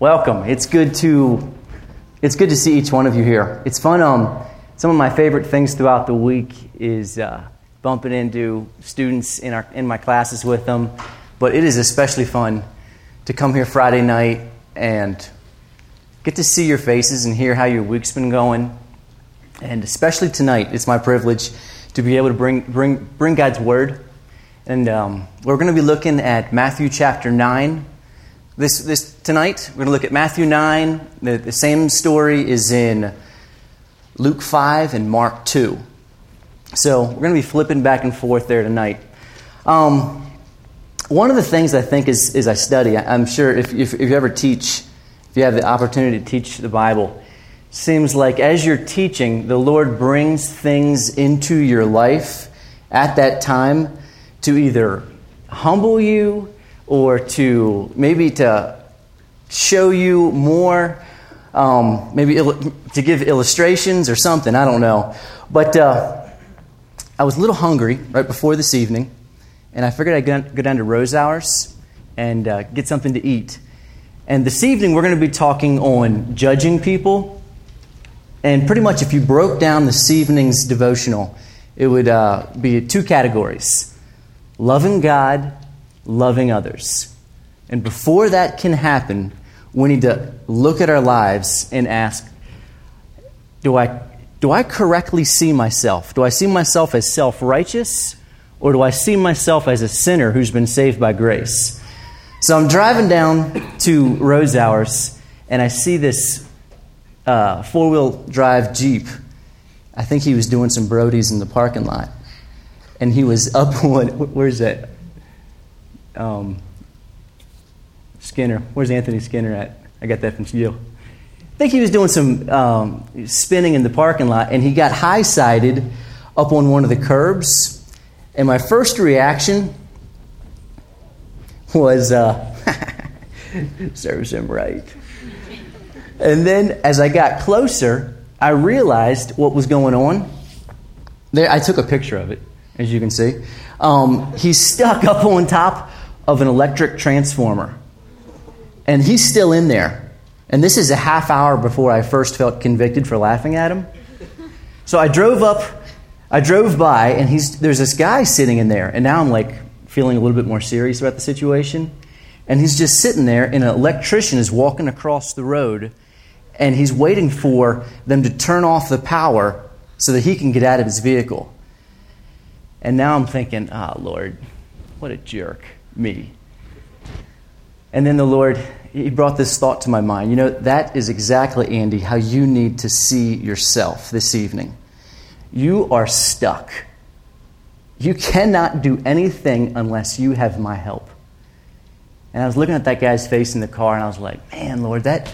welcome. It's good to it's good to see each one of you here. It's fun. Um, some of my favorite things throughout the week is uh, bumping into students in our in my classes with them, but it is especially fun to come here Friday night and get to see your faces and hear how your week's been going. And especially tonight, it's my privilege to be able to bring bring bring God's word. And um, we're going to be looking at Matthew chapter nine this, this tonight, we're going to look at Matthew 9. The, the same story is in Luke 5 and Mark 2. So we're going to be flipping back and forth there tonight. Um, one of the things I think is, is I study, I'm sure if, if, if you ever teach, if you have the opportunity to teach the Bible, seems like as you're teaching, the Lord brings things into your life at that time to either humble you or to maybe to show you more, um, maybe il- to give illustrations or something. I don't know. But uh, I was a little hungry right before this evening, and I figured I'd go down to Rosauers and uh, get something to eat. And this evening, we're going to be talking on judging people. And pretty much, if you broke down this evening's devotional, it would uh, be two categories loving God loving others. And before that can happen, we need to look at our lives and ask do I, do I correctly see myself? Do I see myself as self righteous? Or do I see myself as a sinner who's been saved by grace? So I'm driving down to Rosauers and I see this uh, four wheel drive Jeep. I think he was doing some Brodies in the parking lot. And he was up on, where's that? Um, Skinner. Where's Anthony Skinner at? I got that from you. I think he was doing some um, spinning in the parking lot, and he got high sided up on one of the curbs. And my first reaction was, uh, serves him right. And then as I got closer, I realized what was going on. There, I took a picture of it, as you can see. Um, he's stuck up on top of an electric transformer. And he's still in there. And this is a half hour before I first felt convicted for laughing at him. So I drove up, I drove by, and he's, there's this guy sitting in there. And now I'm like feeling a little bit more serious about the situation. And he's just sitting there, and an electrician is walking across the road, and he's waiting for them to turn off the power so that he can get out of his vehicle. And now I'm thinking, ah, oh, Lord, what a jerk me. And then the Lord, He brought this thought to my mind. You know, that is exactly, Andy, how you need to see yourself this evening. You are stuck. You cannot do anything unless you have my help. And I was looking at that guy's face in the car, and I was like, man, Lord, that,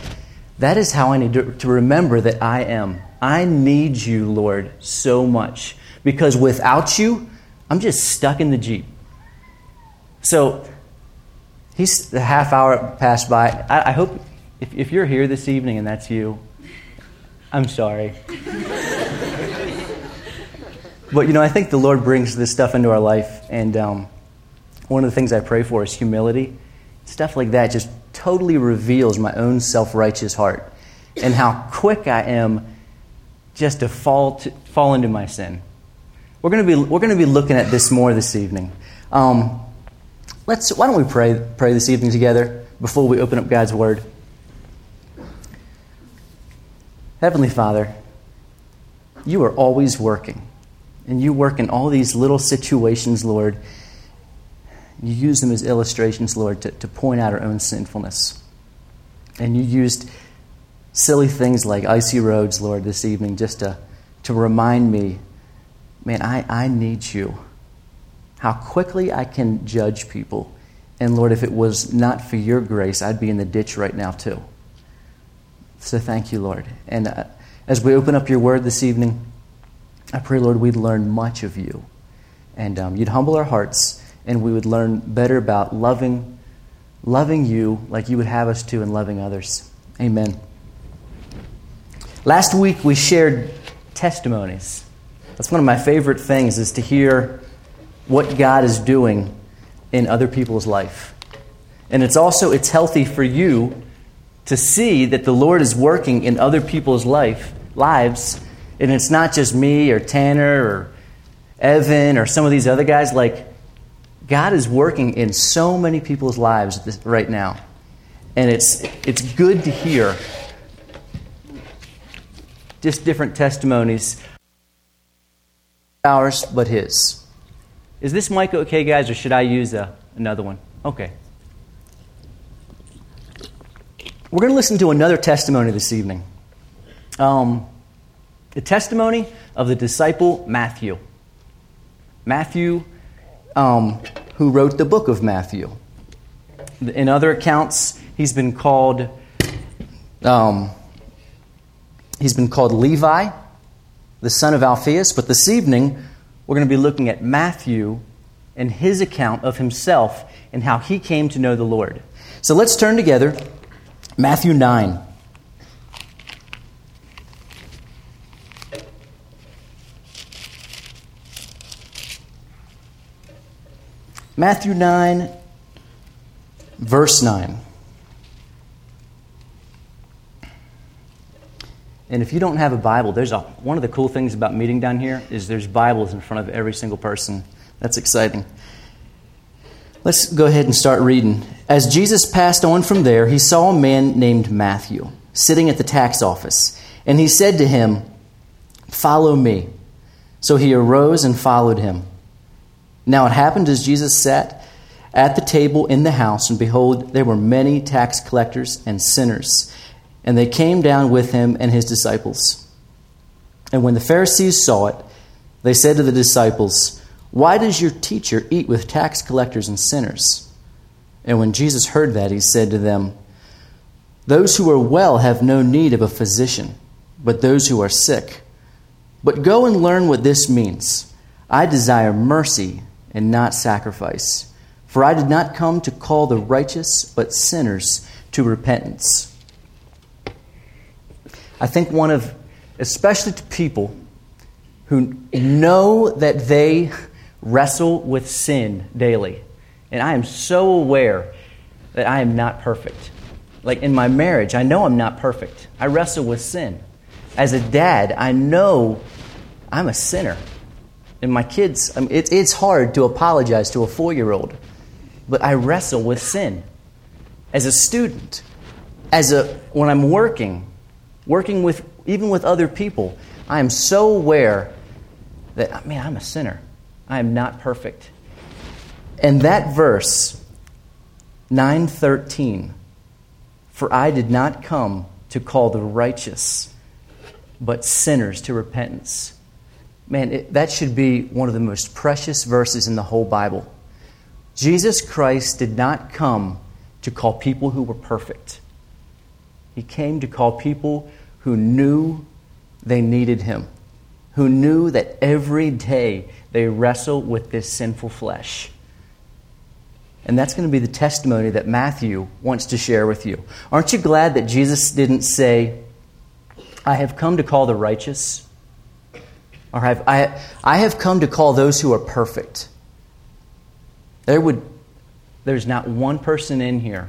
that is how I need to, to remember that I am. I need you, Lord, so much. Because without you, I'm just stuck in the Jeep. So he's the half hour passed by. I, I hope if, if you're here this evening and that's you, I'm sorry. but you know, I think the Lord brings this stuff into our life, and um, one of the things I pray for is humility. Stuff like that just totally reveals my own self righteous heart and how quick I am just to fall, to, fall into my sin. We're going to be, we're going to be looking at this more this evening. Um, Let's, why don't we pray, pray this evening together before we open up God's Word? Heavenly Father, you are always working. And you work in all these little situations, Lord. You use them as illustrations, Lord, to, to point out our own sinfulness. And you used silly things like icy roads, Lord, this evening just to, to remind me, man, I, I need you how quickly I can judge people. And Lord, if it was not for your grace, I'd be in the ditch right now, too. So thank you, Lord. And uh, as we open up your word this evening, I pray, Lord, we'd learn much of you. And um, you'd humble our hearts, and we would learn better about loving, loving you like you would have us to, and loving others. Amen. Last week we shared testimonies. That's one of my favorite things is to hear what God is doing in other people's life. And it's also it's healthy for you to see that the Lord is working in other people's life, lives, and it's not just me or Tanner or Evan or some of these other guys. Like, God is working in so many people's lives right now. And it's, it's good to hear just different testimonies. Ours, but His. Is this mic okay, guys, or should I use a, another one? Okay. We're going to listen to another testimony this evening. Um, the testimony of the disciple Matthew. Matthew, um, who wrote the book of Matthew. In other accounts, he's been called um, he's been called Levi, the son of Alphaeus. But this evening, we're going to be looking at Matthew and his account of himself and how he came to know the Lord. So let's turn together Matthew 9. Matthew 9, verse 9. And if you don't have a Bible, there's a, one of the cool things about meeting down here is there's Bibles in front of every single person. That's exciting. Let's go ahead and start reading. As Jesus passed on from there, he saw a man named Matthew sitting at the tax office, and he said to him, Follow me. So he arose and followed him. Now it happened as Jesus sat at the table in the house, and behold, there were many tax collectors and sinners, and they came down with him and his disciples. And when the Pharisees saw it, they said to the disciples, why does your teacher eat with tax collectors and sinners? And when Jesus heard that, he said to them, Those who are well have no need of a physician, but those who are sick. But go and learn what this means. I desire mercy and not sacrifice. For I did not come to call the righteous, but sinners to repentance. I think one of, especially to people who know that they wrestle with sin daily. And I am so aware that I am not perfect. Like in my marriage, I know I'm not perfect. I wrestle with sin. As a dad, I know I'm a sinner. And my kids, I mean, it, it's hard to apologize to a four year old, but I wrestle with sin. As a student, as a, when I'm working, working with, even with other people, I am so aware that, man, I'm a sinner. I am not perfect. And that verse, 913, for I did not come to call the righteous, but sinners to repentance. Man, it, that should be one of the most precious verses in the whole Bible. Jesus Christ did not come to call people who were perfect. He came to call people who knew they needed Him, who knew that every day they wrestle with this sinful flesh. And that's going to be the testimony that Matthew wants to share with you. Aren't you glad that Jesus didn't say, I have come to call the righteous? Or I, I have come to call those who are perfect. There would, there's not one person in here,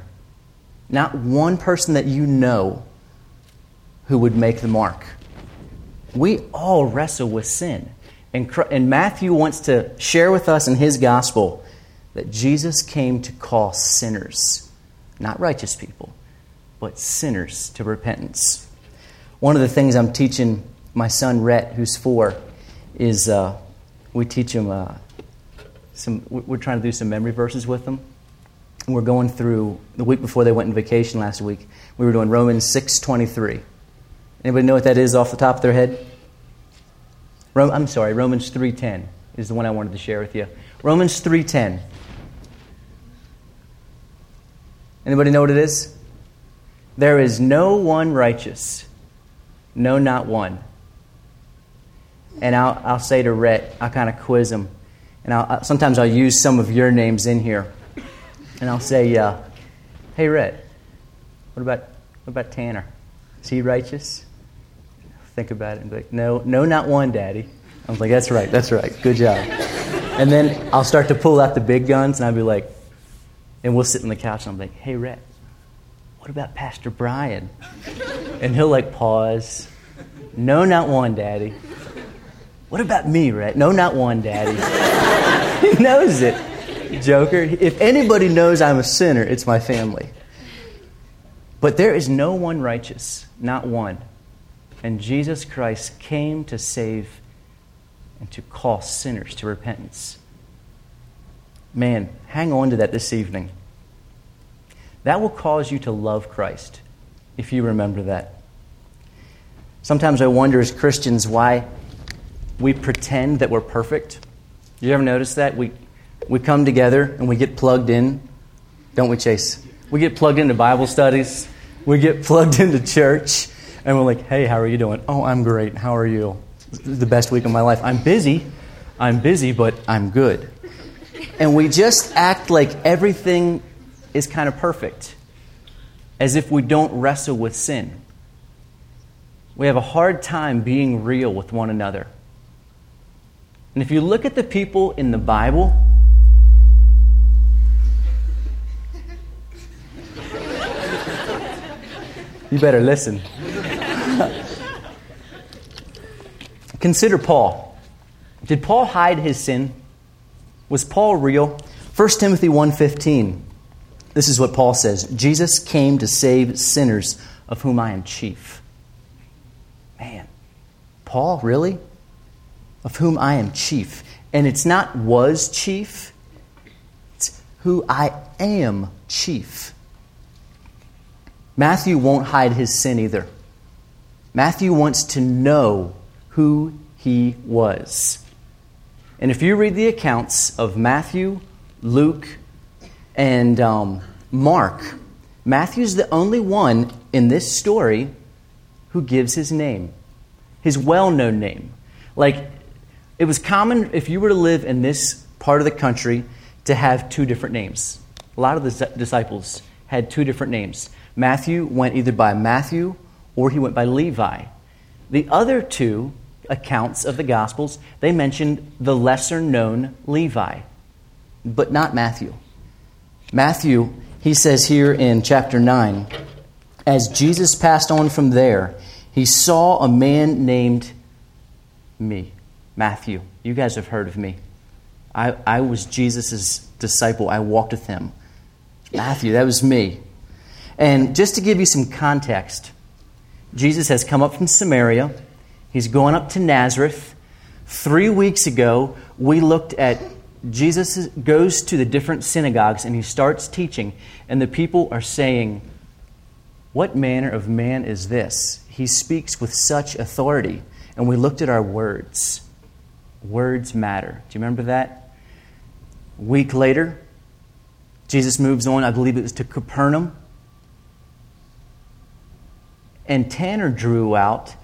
not one person that you know who would make the mark. We all wrestle with sin. And, and Matthew wants to share with us in his gospel that Jesus came to call sinners, not righteous people, but sinners to repentance. One of the things I'm teaching my son Rhett, who's four, is uh, we teach him uh, some. We're trying to do some memory verses with them. We're going through the week before they went on vacation last week. We were doing Romans six twenty three. Anybody know what that is off the top of their head? I'm sorry, Romans 3.10 is the one I wanted to share with you. Romans 3.10. Anybody know what it is? There is no one righteous. No, not one. And I'll, I'll say to Rhett, I'll kind of quiz him. And I'll, sometimes I'll use some of your names in here. And I'll say, uh, hey, Rhett, what about, what about Tanner? Is he righteous? Think about it and be like, no, no, not one, Daddy. I was like, that's right, that's right, good job. And then I'll start to pull out the big guns and I'll be like, and we'll sit on the couch and I'm like, hey, Rhett, what about Pastor Brian? And he'll like pause. No, not one, Daddy. What about me, right? No, not one, Daddy. he knows it, Joker. If anybody knows I'm a sinner, it's my family. But there is no one righteous, not one. And Jesus Christ came to save and to call sinners to repentance. Man, hang on to that this evening. That will cause you to love Christ if you remember that. Sometimes I wonder as Christians why we pretend that we're perfect. You ever notice that? We, we come together and we get plugged in, don't we, Chase? We get plugged into Bible studies, we get plugged into church, and we're like, hey, how are you doing? Oh, I'm great. How are you? The best week of my life. I'm busy. I'm busy, but I'm good. And we just act like everything is kind of perfect, as if we don't wrestle with sin. We have a hard time being real with one another. And if you look at the people in the Bible, you better listen. Consider Paul. Did Paul hide his sin? Was Paul real? 1 Timothy 1:15. This is what Paul says, Jesus came to save sinners of whom I am chief. Man. Paul, really? Of whom I am chief. And it's not was chief, it's who I am chief. Matthew won't hide his sin either. Matthew wants to know who he was. And if you read the accounts of Matthew, Luke, and um, Mark, Matthew's the only one in this story who gives his name, his well known name. Like, it was common if you were to live in this part of the country to have two different names. A lot of the disciples had two different names. Matthew went either by Matthew or he went by Levi. The other two accounts of the Gospels, they mentioned the lesser known Levi, but not Matthew. Matthew, he says here in chapter 9, as Jesus passed on from there, he saw a man named me, Matthew. You guys have heard of me. I, I was Jesus' disciple, I walked with him. Matthew, that was me. And just to give you some context, Jesus has come up from Samaria. He's going up to Nazareth. Three weeks ago, we looked at Jesus goes to the different synagogues and he starts teaching, and the people are saying, What manner of man is this? He speaks with such authority. And we looked at our words. Words matter. Do you remember that? A week later, Jesus moves on, I believe it was to Capernaum. And Tanner drew out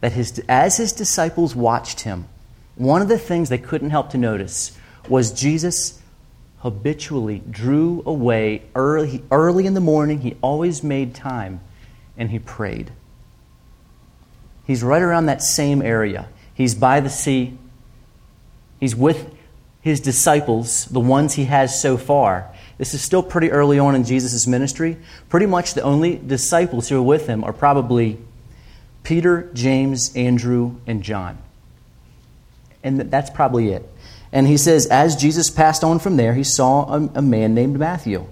that his, as his disciples watched him, one of the things they couldn't help to notice was Jesus habitually drew away early, early in the morning. He always made time and he prayed. He's right around that same area. He's by the sea. He's with his disciples, the ones he has so far. This is still pretty early on in Jesus' ministry. Pretty much the only disciples who are with him are probably Peter, James, Andrew, and John. And that's probably it. And he says, as Jesus passed on from there, he saw a, a man named Matthew.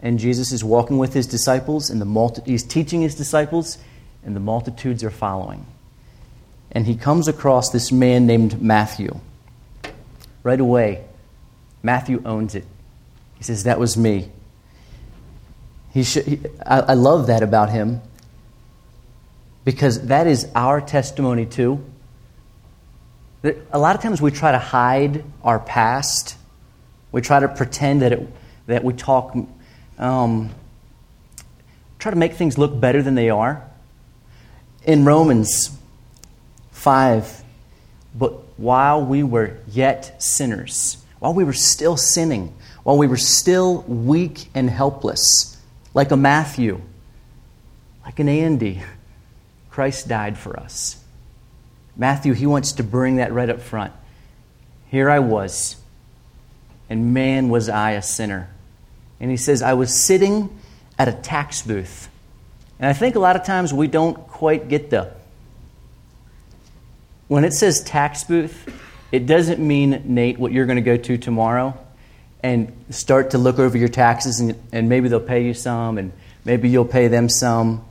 And Jesus is walking with his disciples, and the multi- he's teaching his disciples, and the multitudes are following. And he comes across this man named Matthew. Right away, Matthew owns it. He says, That was me. He should, he, I, I love that about him because that is our testimony too. A lot of times we try to hide our past. We try to pretend that, it, that we talk, um, try to make things look better than they are. In Romans 5, but while we were yet sinners, while we were still sinning, while we were still weak and helpless, like a Matthew, like an Andy, Christ died for us. Matthew, he wants to bring that right up front. Here I was, and man, was I a sinner. And he says, I was sitting at a tax booth. And I think a lot of times we don't quite get the. When it says tax booth, it doesn't mean, Nate, what you're going to go to tomorrow and start to look over your taxes and, and maybe they'll pay you some and maybe you'll pay them some.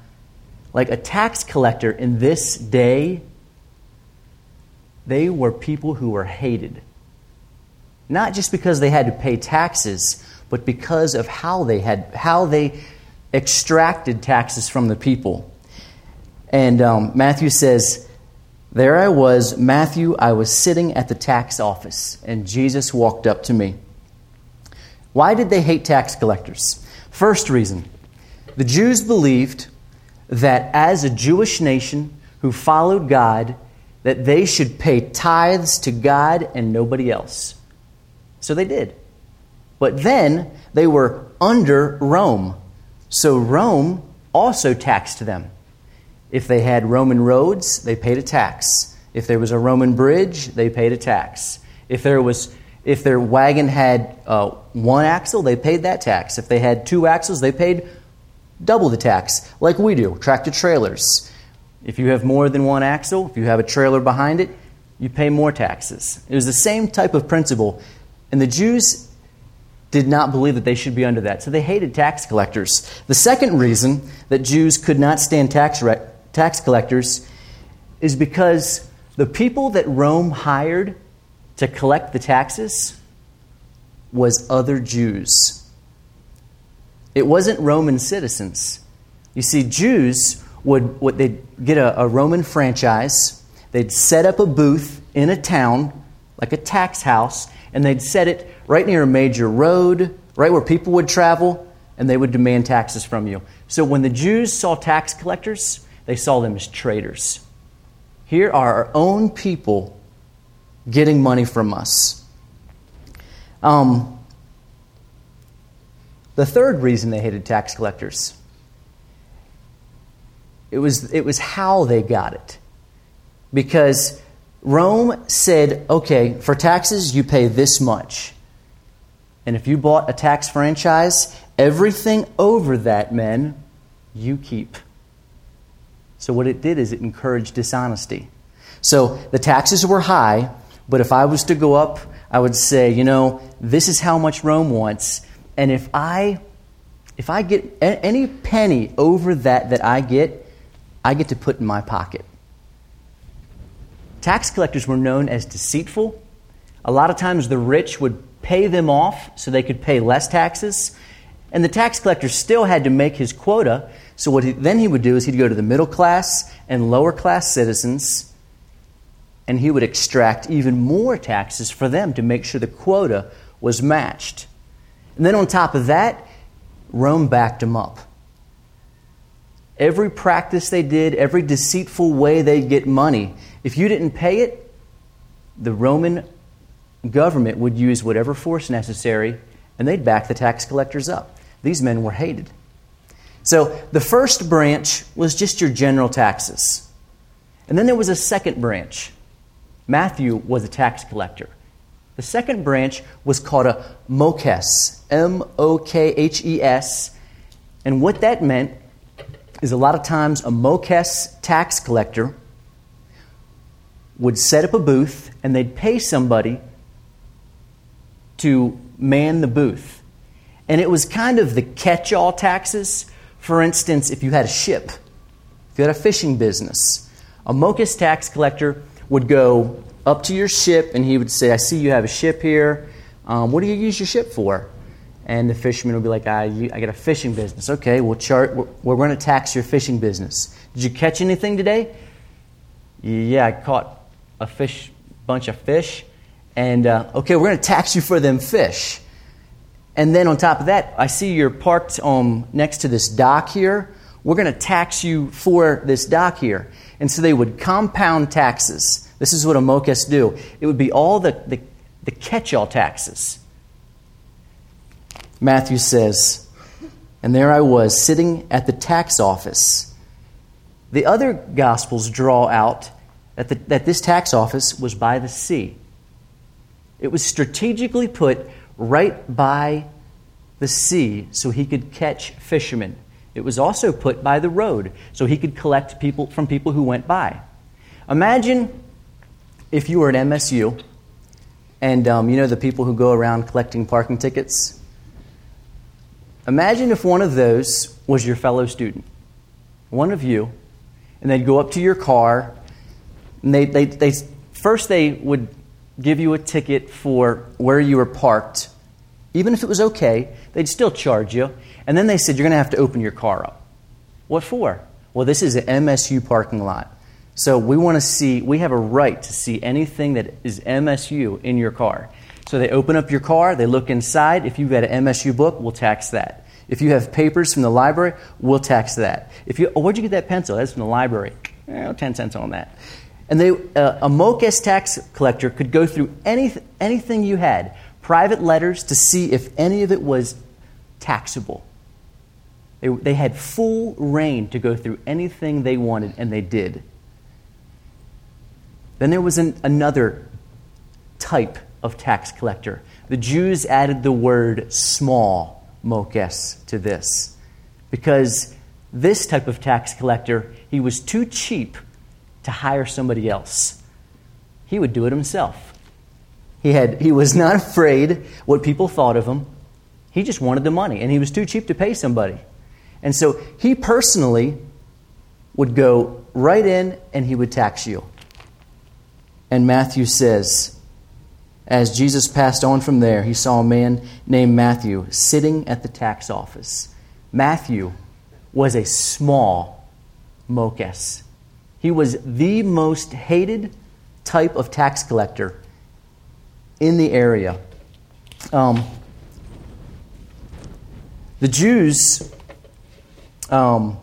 Like a tax collector in this day, they were people who were hated. Not just because they had to pay taxes, but because of how they had how they extracted taxes from the people. And um, Matthew says, There I was, Matthew, I was sitting at the tax office, and Jesus walked up to me. Why did they hate tax collectors? First reason the Jews believed that as a Jewish nation who followed God, that they should pay tithes to God and nobody else. So they did. But then they were under Rome. So Rome also taxed them. If they had Roman roads, they paid a tax. If there was a Roman bridge, they paid a tax. If there was if their wagon had uh, one axle, they paid that tax. If they had two axles, they paid double the tax, like we do, tractor trailers. If you have more than one axle, if you have a trailer behind it, you pay more taxes. It was the same type of principle. And the Jews did not believe that they should be under that. So they hated tax collectors. The second reason that Jews could not stand tax, re- tax collectors is because the people that Rome hired to collect the taxes was other Jews. It wasn't Roman citizens. You see, Jews would, would they'd get a, a Roman franchise, they'd set up a booth in a town, like a tax house, and they'd set it right near a major road, right where people would travel, and they would demand taxes from you. So when the Jews saw tax collectors, they saw them as traitors. Here are our own people getting money from us. Um, the third reason they hated tax collectors it was, it was how they got it. Because Rome said, okay, for taxes, you pay this much. And if you bought a tax franchise, everything over that, men, you keep. So what it did is it encouraged dishonesty. So the taxes were high, but if I was to go up, I would say, you know, this is how much Rome wants, and if I if I get any penny over that that I get, I get to put in my pocket. Tax collectors were known as deceitful. A lot of times the rich would pay them off so they could pay less taxes. And the tax collector still had to make his quota. So what he, then he would do is he'd go to the middle class and lower class citizens and he would extract even more taxes for them to make sure the quota was matched. And then on top of that, Rome backed them up. Every practice they did, every deceitful way they'd get money, if you didn't pay it, the Roman government would use whatever force necessary and they'd back the tax collectors up. These men were hated. So the first branch was just your general taxes. And then there was a second branch. Matthew was a tax collector. The second branch was called a mokhes, M O K H E S. And what that meant is a lot of times a mokhes tax collector would set up a booth and they'd pay somebody to man the booth. And it was kind of the catch all taxes. For instance, if you had a ship, if you had a fishing business, a mokhes tax collector would go up to your ship and he would say, I see you have a ship here. Um, what do you use your ship for? And the fisherman would be like, I, I got a fishing business. Okay, we'll chart, we're, we're going to tax your fishing business. Did you catch anything today? Yeah, I caught a fish, bunch of fish. And uh, okay, we're going to tax you for them fish. And then on top of that, I see you're parked um, next to this dock here. We're going to tax you for this dock here. And so they would compound taxes. This is what a mokhes do. It would be all the, the, the catch all taxes. Matthew says, And there I was sitting at the tax office. The other Gospels draw out that, the, that this tax office was by the sea. It was strategically put right by the sea so he could catch fishermen. It was also put by the road so he could collect people from people who went by. Imagine if you were at MSU and um, you know the people who go around collecting parking tickets. Imagine if one of those was your fellow student, one of you, and they'd go up to your car, and they, they, they first they would give you a ticket for where you were parked. Even if it was okay, they'd still charge you. And then they said, You're going to have to open your car up. What for? Well, this is an MSU parking lot. So we want to see, we have a right to see anything that is MSU in your car. So they open up your car, they look inside. If you've got an MSU book, we'll tax that. If you have papers from the library, we'll tax that. If you, oh, where'd you get that pencil? That's from the library. Eh, 10 cents on that. And they, uh, a mokhes tax collector could go through any, anything you had, private letters, to see if any of it was taxable. They, they had full reign to go through anything they wanted, and they did. Then there was an, another type of tax collector. The Jews added the word small, mokhes, to this because this type of tax collector, he was too cheap to hire somebody else. He would do it himself. He, had, he was not afraid what people thought of him. He just wanted the money, and he was too cheap to pay somebody. And so he personally would go right in and he would tax you. And Matthew says, as Jesus passed on from there, he saw a man named Matthew sitting at the tax office. Matthew was a small mokhes. He was the most hated type of tax collector in the area. Um, the Jews, um,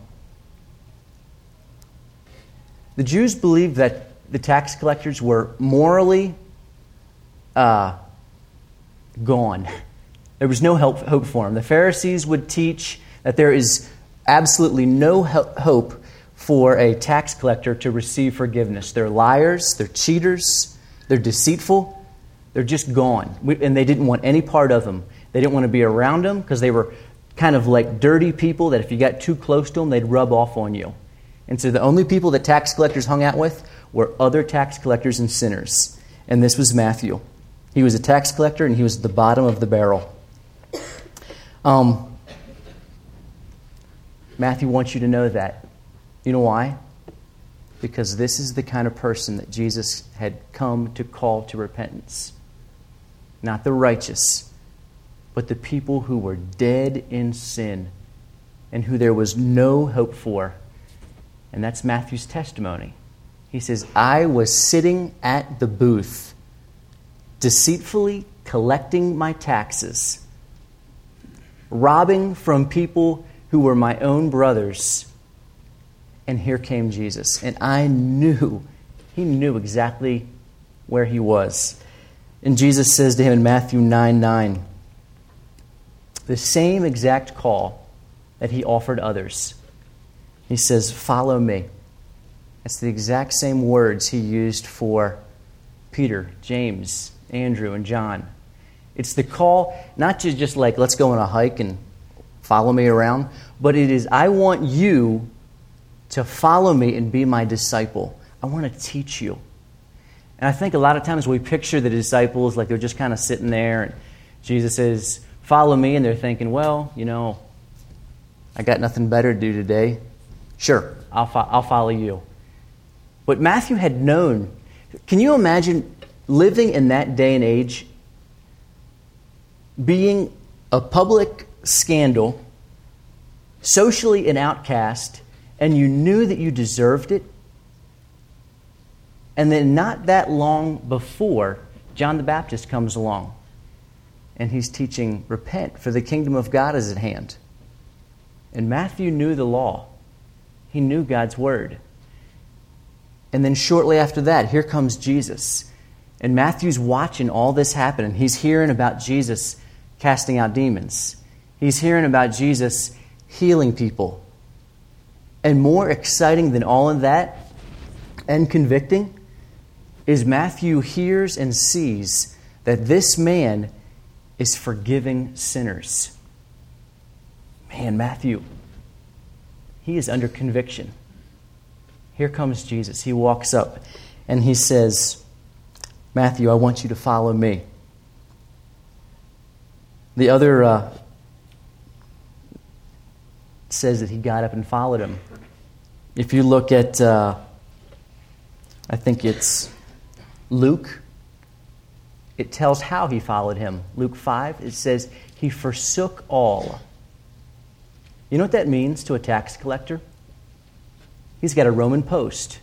the Jews believed that the tax collectors were morally uh, gone. There was no help, hope for them. The Pharisees would teach that there is absolutely no hope for a tax collector to receive forgiveness. They're liars, they're cheaters, they're deceitful, they're just gone. And they didn't want any part of them. They didn't want to be around them because they were kind of like dirty people that if you got too close to them, they'd rub off on you. And so the only people that tax collectors hung out with were other tax collectors and sinners. And this was Matthew. He was a tax collector and he was at the bottom of the barrel. Um, Matthew wants you to know that. You know why? Because this is the kind of person that Jesus had come to call to repentance. Not the righteous, but the people who were dead in sin and who there was no hope for. And that's Matthew's testimony. He says, I was sitting at the booth, deceitfully collecting my taxes, robbing from people who were my own brothers. And here came Jesus. And I knew, he knew exactly where he was. And Jesus says to him in Matthew 9 9, the same exact call that he offered others. He says, Follow me. It's the exact same words he used for Peter, James, Andrew, and John. It's the call, not to just like, let's go on a hike and follow me around, but it is, I want you to follow me and be my disciple. I want to teach you. And I think a lot of times we picture the disciples like they're just kind of sitting there, and Jesus says, Follow me, and they're thinking, Well, you know, I got nothing better to do today. Sure, I'll, fo- I'll follow you. But Matthew had known. Can you imagine living in that day and age, being a public scandal, socially an outcast, and you knew that you deserved it? And then, not that long before, John the Baptist comes along and he's teaching, Repent, for the kingdom of God is at hand. And Matthew knew the law, he knew God's word. And then shortly after that, here comes Jesus. And Matthew's watching all this happen, and he's hearing about Jesus casting out demons. He's hearing about Jesus healing people. And more exciting than all of that, and convicting, is Matthew hears and sees that this man is forgiving sinners. Man, Matthew, he is under conviction. Here comes Jesus. He walks up and he says, Matthew, I want you to follow me. The other uh, says that he got up and followed him. If you look at, uh, I think it's Luke, it tells how he followed him. Luke 5, it says, he forsook all. You know what that means to a tax collector? He's got a Roman post.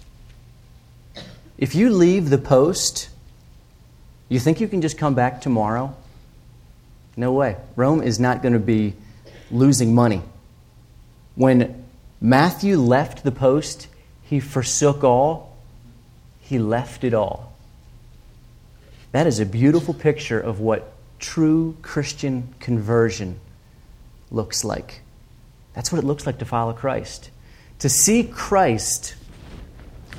If you leave the post, you think you can just come back tomorrow? No way. Rome is not going to be losing money. When Matthew left the post, he forsook all, he left it all. That is a beautiful picture of what true Christian conversion looks like. That's what it looks like to follow Christ. To see Christ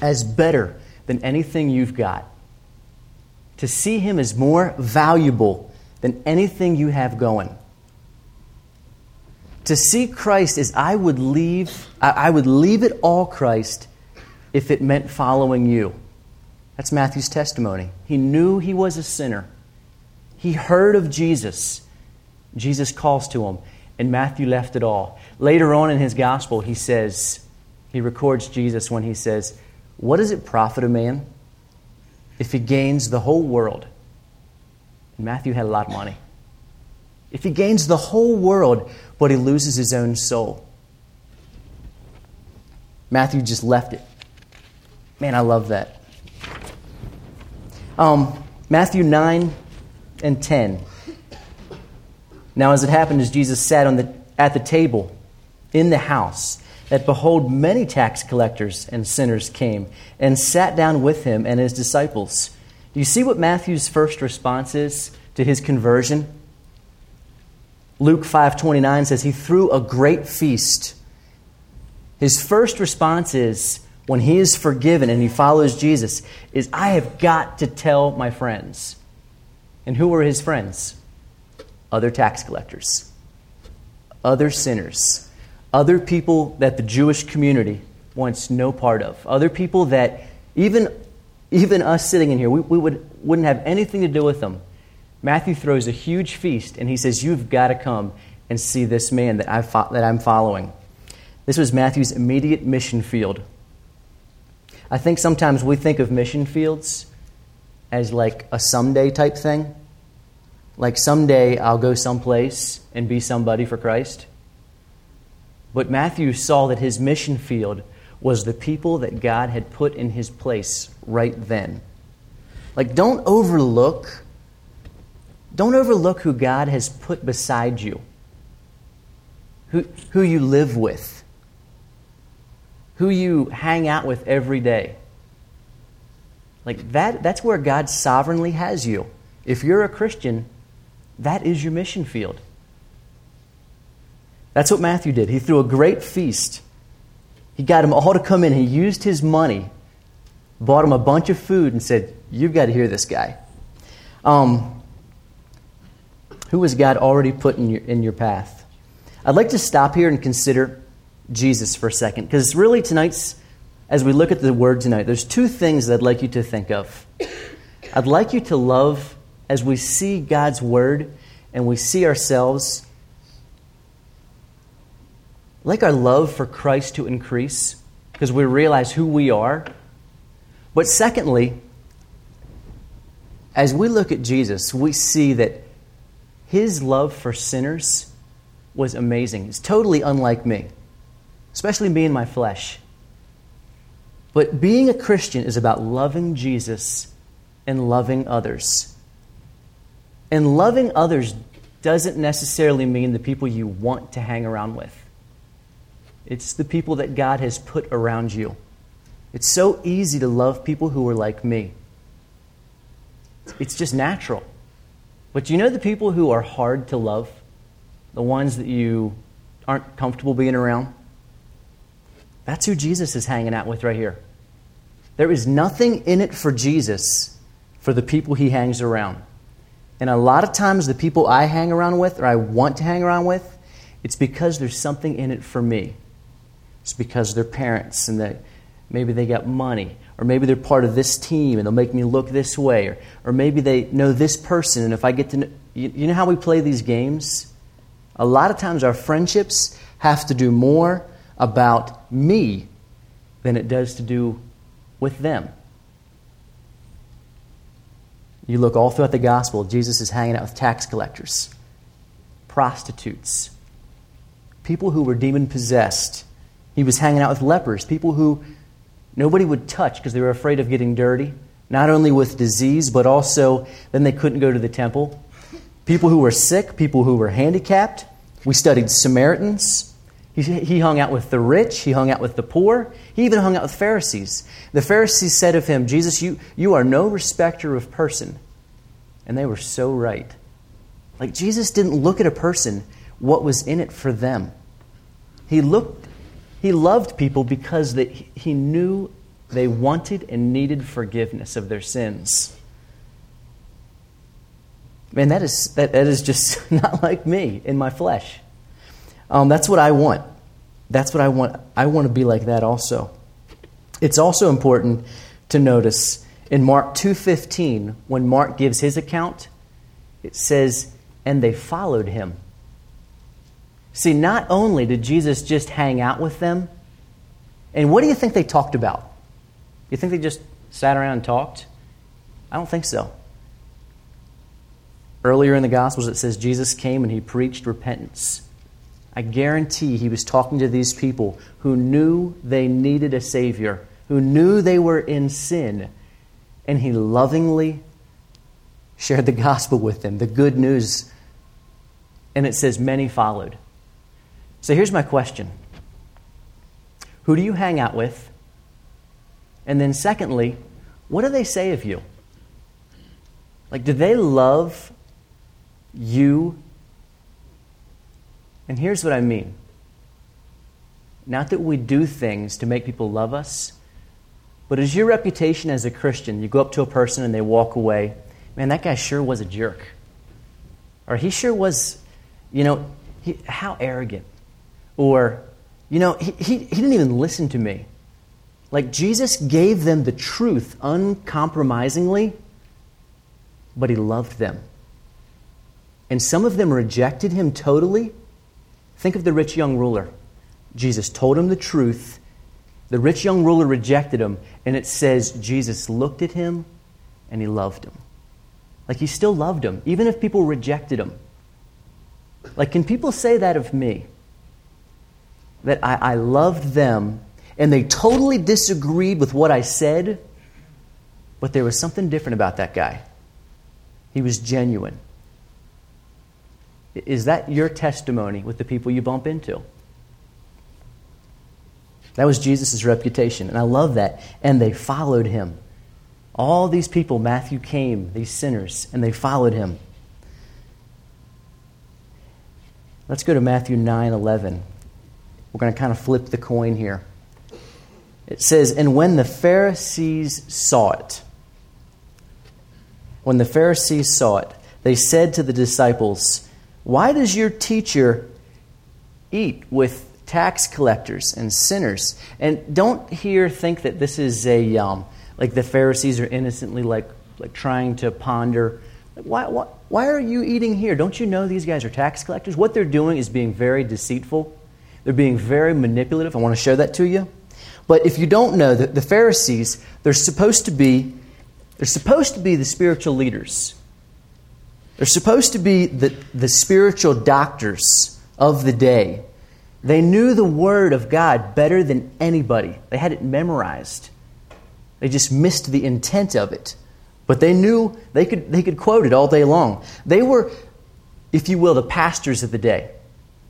as better than anything you've got. To see him as more valuable than anything you have going. To see Christ as I would leave, I would leave it all, Christ, if it meant following you. That's Matthew's testimony. He knew he was a sinner. He heard of Jesus. Jesus calls to him, and Matthew left it all. Later on in his gospel, he says, he records Jesus when he says, What does it profit a man if he gains the whole world? And Matthew had a lot of money. If he gains the whole world, but he loses his own soul. Matthew just left it. Man, I love that. Um, Matthew 9 and 10. Now, as it happened, as Jesus sat on the, at the table in the house, that behold, many tax collectors and sinners came and sat down with him and his disciples. Do you see what Matthew's first response is to his conversion? Luke 5:29 says he threw a great feast. His first response is when he is forgiven and he follows Jesus is I have got to tell my friends. And who were his friends? Other tax collectors, other sinners, other people that the Jewish community wants no part of, other people that even, even us sitting in here, we, we would, wouldn't have anything to do with them. Matthew throws a huge feast and he says, You've got to come and see this man that, I fo- that I'm following. This was Matthew's immediate mission field I think sometimes we think of mission fields as like a someday type thing. Like someday I'll go someplace and be somebody for Christ. But Matthew saw that his mission field was the people that God had put in his place right then. Like, don't overlook, don't overlook who God has put beside you, who, who you live with who you hang out with every day. Like that, that's where God sovereignly has you. If you're a Christian, that is your mission field. That's what Matthew did. He threw a great feast. He got them all to come in. He used his money, bought them a bunch of food, and said, You've got to hear this guy. Um, who has God already put in your, in your path? I'd like to stop here and consider Jesus for a second, because really tonight's, as we look at the word tonight, there's two things that I'd like you to think of. I'd like you to love as we see God's word and we see ourselves, like our love for Christ to increase, because we realize who we are. But secondly, as we look at Jesus, we see that his love for sinners was amazing. It's totally unlike me especially me in my flesh. But being a Christian is about loving Jesus and loving others. And loving others doesn't necessarily mean the people you want to hang around with. It's the people that God has put around you. It's so easy to love people who are like me. It's just natural. But you know the people who are hard to love? The ones that you aren't comfortable being around? That's who Jesus is hanging out with right here. There is nothing in it for Jesus for the people he hangs around. And a lot of times, the people I hang around with or I want to hang around with it's because there's something in it for me. It's because they're parents and that maybe they got money, or maybe they're part of this team and they'll make me look this way, or, or maybe they know this person and if I get to know. You, you know how we play these games? A lot of times our friendships have to do more about me than it does to do with them. You look all throughout the gospel, Jesus is hanging out with tax collectors, prostitutes, people who were demon possessed. He was hanging out with lepers, people who nobody would touch because they were afraid of getting dirty, not only with disease, but also then they couldn't go to the temple. People who were sick, people who were handicapped. We studied Samaritans. He, hung out with the rich, he hung out with the poor, he even hung out with Pharisees. The Pharisees said of him, Jesus, you, you are no respecter of person. And they were so right. Like Jesus didn't look at a person what was in it for them. He looked, he loved people because that he knew they wanted and needed forgiveness of their sins. Man, that is, that, that is just not like me in my flesh. Um, that's what I want. That's what I want. I want to be like that also. It's also important to notice in Mark 2:15 when Mark gives his account, it says, "And they followed him." See, not only did Jesus just hang out with them, and what do you think they talked about? You think they just sat around and talked? I don't think so. Earlier in the Gospels, it says Jesus came and he preached repentance. I guarantee he was talking to these people who knew they needed a Savior, who knew they were in sin, and he lovingly shared the gospel with them, the good news. And it says, many followed. So here's my question Who do you hang out with? And then, secondly, what do they say of you? Like, do they love you? And here's what I mean not that we do things to make people love us, but is your reputation as a Christian, you go up to a person and they walk away, man, that guy sure was a jerk. Or he sure was, you know, he, how arrogant. Or, you know, he, he, he didn't even listen to me. Like Jesus gave them the truth uncompromisingly, but he loved them. And some of them rejected him totally. Think of the rich young ruler. Jesus told him the truth. The rich young ruler rejected him, and it says Jesus looked at him and he loved him. Like he still loved him, even if people rejected him. Like, can people say that of me? That I, I loved them and they totally disagreed with what I said, but there was something different about that guy. He was genuine. Is that your testimony with the people you bump into? That was Jesus' reputation, and I love that. And they followed him. All these people, Matthew came, these sinners, and they followed him. Let's go to Matthew 9 11. We're going to kind of flip the coin here. It says, And when the Pharisees saw it, when the Pharisees saw it, they said to the disciples, Why does your teacher eat with tax collectors and sinners? And don't here think that this is a, um, like the Pharisees are innocently like, like trying to ponder, why, why, why are you eating here? Don't you know these guys are tax collectors? What they're doing is being very deceitful. They're being very manipulative. I want to show that to you. But if you don't know that the Pharisees, they're supposed to be they're supposed to be the spiritual leaders. They're supposed to be the, the spiritual doctors of the day. They knew the Word of God better than anybody. They had it memorized. They just missed the intent of it. But they knew they could, they could quote it all day long. They were, if you will, the pastors of the day,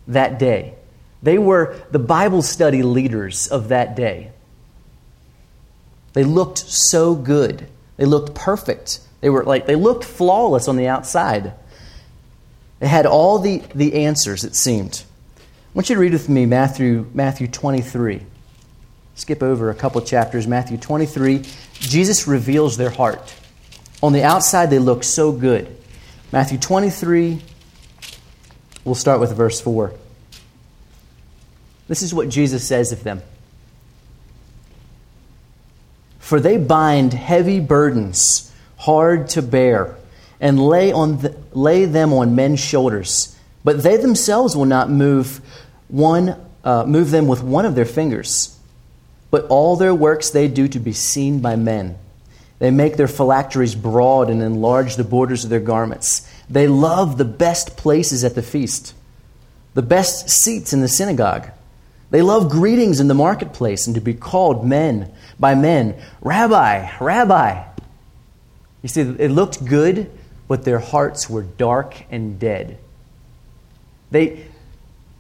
that day. They were the Bible study leaders of that day. They looked so good. They looked perfect. They were like they looked flawless on the outside. They had all the, the answers, it seemed. I want you to read with me Matthew, Matthew 23. Skip over a couple chapters. Matthew 23. Jesus reveals their heart. On the outside, they look so good. Matthew 23, we'll start with verse 4. This is what Jesus says of them. For they bind heavy burdens, hard to bear, and lay, on the, lay them on men's shoulders, but they themselves will not move, one, uh, move them with one of their fingers. But all their works they do to be seen by men. They make their phylacteries broad and enlarge the borders of their garments. They love the best places at the feast, the best seats in the synagogue. They love greetings in the marketplace and to be called men by men, Rabbi, Rabbi. You see, it looked good, but their hearts were dark and dead. They,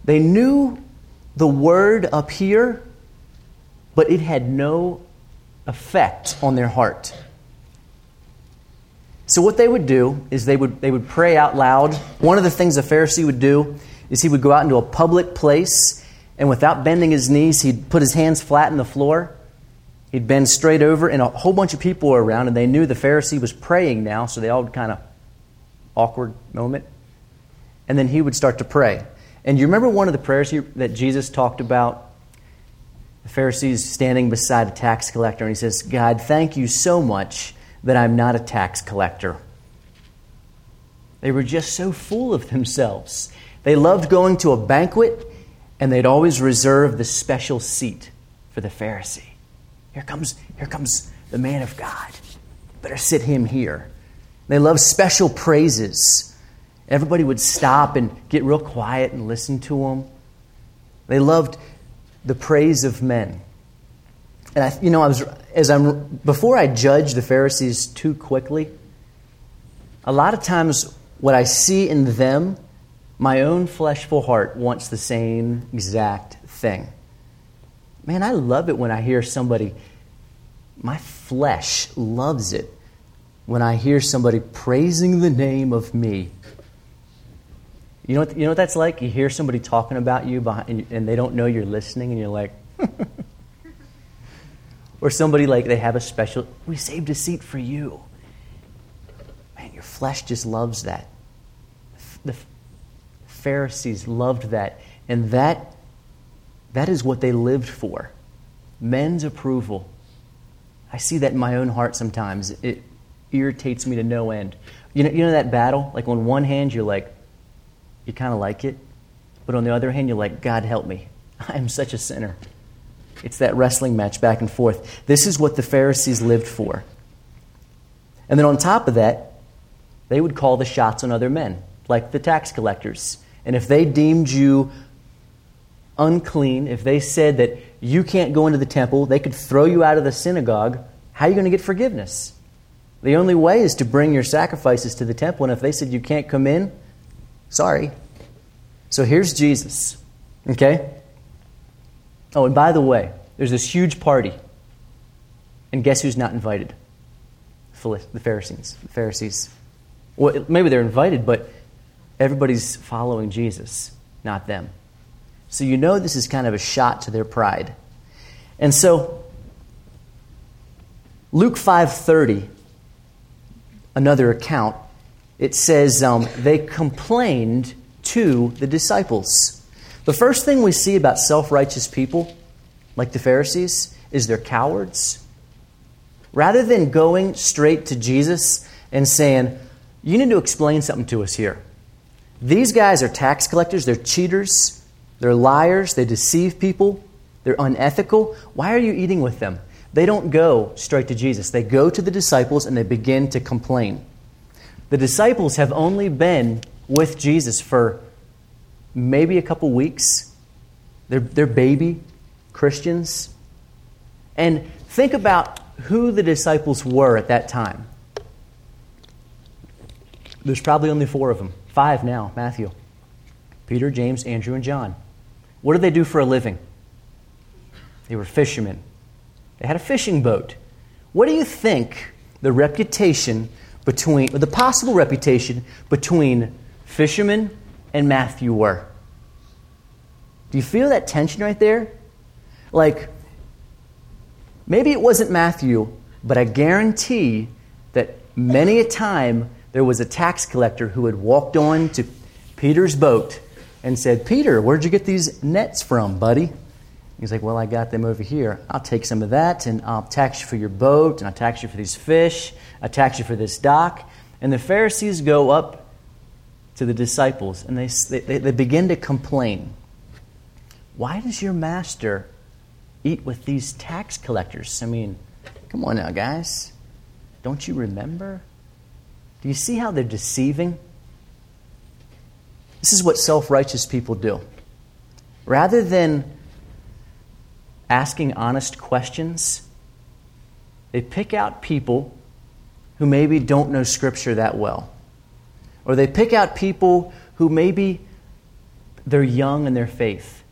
they knew the word up here, but it had no effect on their heart. So what they would do is they would, they would pray out loud. One of the things a Pharisee would do is he would go out into a public place and without bending his knees, he'd put his hands flat in the floor. He'd bend straight over, and a whole bunch of people were around, and they knew the Pharisee was praying now, so they all kind of awkward moment. And then he would start to pray. And you remember one of the prayers that Jesus talked about? The Pharisees standing beside a tax collector, and he says, God, thank you so much that I'm not a tax collector. They were just so full of themselves. They loved going to a banquet, and they'd always reserve the special seat for the Pharisee. Here comes, here comes the man of God. Better sit him here. They loved special praises. Everybody would stop and get real quiet and listen to them. They loved the praise of men. And I, you know, I was as I'm before I judge the Pharisees too quickly. A lot of times, what I see in them, my own fleshful heart wants the same exact thing. Man, I love it when I hear somebody. My flesh loves it when I hear somebody praising the name of me. You know what, you know what that's like? You hear somebody talking about you behind, and they don't know you're listening, and you're like, or somebody like they have a special, we saved a seat for you. Man, your flesh just loves that. Pharisees loved that. And that, that is what they lived for men's approval. I see that in my own heart sometimes. It irritates me to no end. You know, you know that battle? Like on one hand, you're like, you kind of like it. But on the other hand, you're like, God help me. I am such a sinner. It's that wrestling match back and forth. This is what the Pharisees lived for. And then on top of that, they would call the shots on other men, like the tax collectors. And if they deemed you unclean, if they said that you can't go into the temple, they could throw you out of the synagogue, how are you going to get forgiveness? The only way is to bring your sacrifices to the temple, and if they said you can't come in, sorry. So here's Jesus, okay? Oh, and by the way, there's this huge party. And guess who's not invited? The Pharisees. The Pharisees. Well, maybe they're invited, but everybody's following Jesus, not them. So you know this is kind of a shot to their pride. And so Luke 5:30 another account it says um, they complained to the disciples. The first thing we see about self righteous people, like the Pharisees, is they're cowards. Rather than going straight to Jesus and saying, You need to explain something to us here. These guys are tax collectors, they're cheaters, they're liars, they deceive people, they're unethical. Why are you eating with them? They don't go straight to Jesus. They go to the disciples and they begin to complain. The disciples have only been with Jesus for maybe a couple weeks. They're, they're baby Christians. And think about who the disciples were at that time. There's probably only four of them. Five now, Matthew. Peter, James, Andrew, and John. What did they do for a living? They were fishermen. They had a fishing boat. What do you think the reputation between, the possible reputation between fishermen and Matthew were. Do you feel that tension right there? Like, maybe it wasn't Matthew, but I guarantee that many a time there was a tax collector who had walked on to Peter's boat and said, Peter, where'd you get these nets from, buddy? He's like, Well, I got them over here. I'll take some of that and I'll tax you for your boat and I'll tax you for these fish. I'll tax you for this dock. And the Pharisees go up to the disciples and they, they, they begin to complain. Why does your master eat with these tax collectors? I mean, come on now, guys. Don't you remember? Do you see how they're deceiving? This is what self righteous people do. Rather than asking honest questions, they pick out people who maybe don't know Scripture that well. Or they pick out people who maybe they're young in their faith.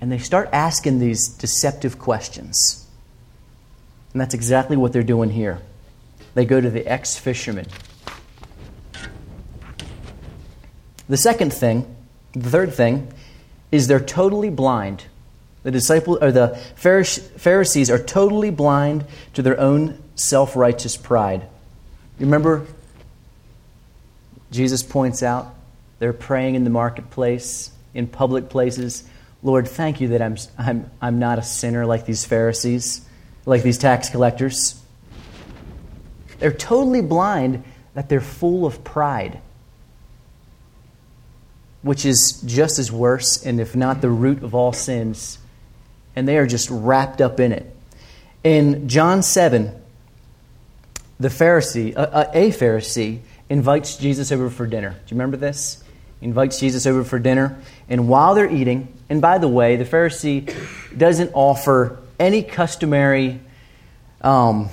And they start asking these deceptive questions. And that's exactly what they're doing here. They go to the ex fisherman. The second thing, the third thing, is they're totally blind the disciples or the Pharisees are totally blind to their own self-righteous pride. You remember Jesus points out they're praying in the marketplace, in public places. Lord, thank you that I'm, I'm, I'm not a sinner like these Pharisees, like these tax collectors. They're totally blind that they're full of pride, which is just as worse, and if not the root of all sins and they are just wrapped up in it. In John 7, the Pharisee, a, a Pharisee, invites Jesus over for dinner. Do you remember this? Invites Jesus over for dinner, and while they're eating, and by the way, the Pharisee doesn't offer any customary, um,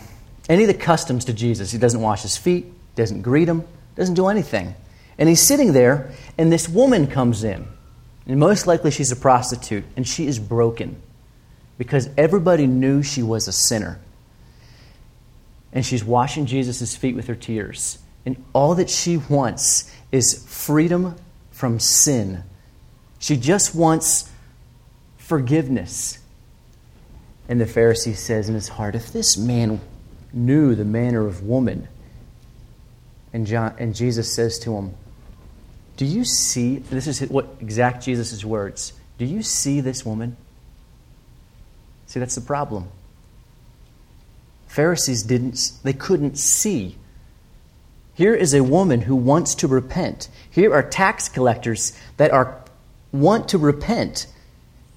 any of the customs to Jesus. He doesn't wash his feet, doesn't greet him, doesn't do anything. And he's sitting there, and this woman comes in. And most likely she's a prostitute, and she is broken because everybody knew she was a sinner. And she's washing Jesus' feet with her tears. And all that she wants is freedom from sin. She just wants forgiveness. And the Pharisee says in his heart, if this man knew the manner of woman, and, John, and Jesus says to him, Do you see, this is what exact Jesus' words, do you see this woman? See, that's the problem. Pharisees didn't, they couldn't see. Here is a woman who wants to repent. Here are tax collectors that are want to repent.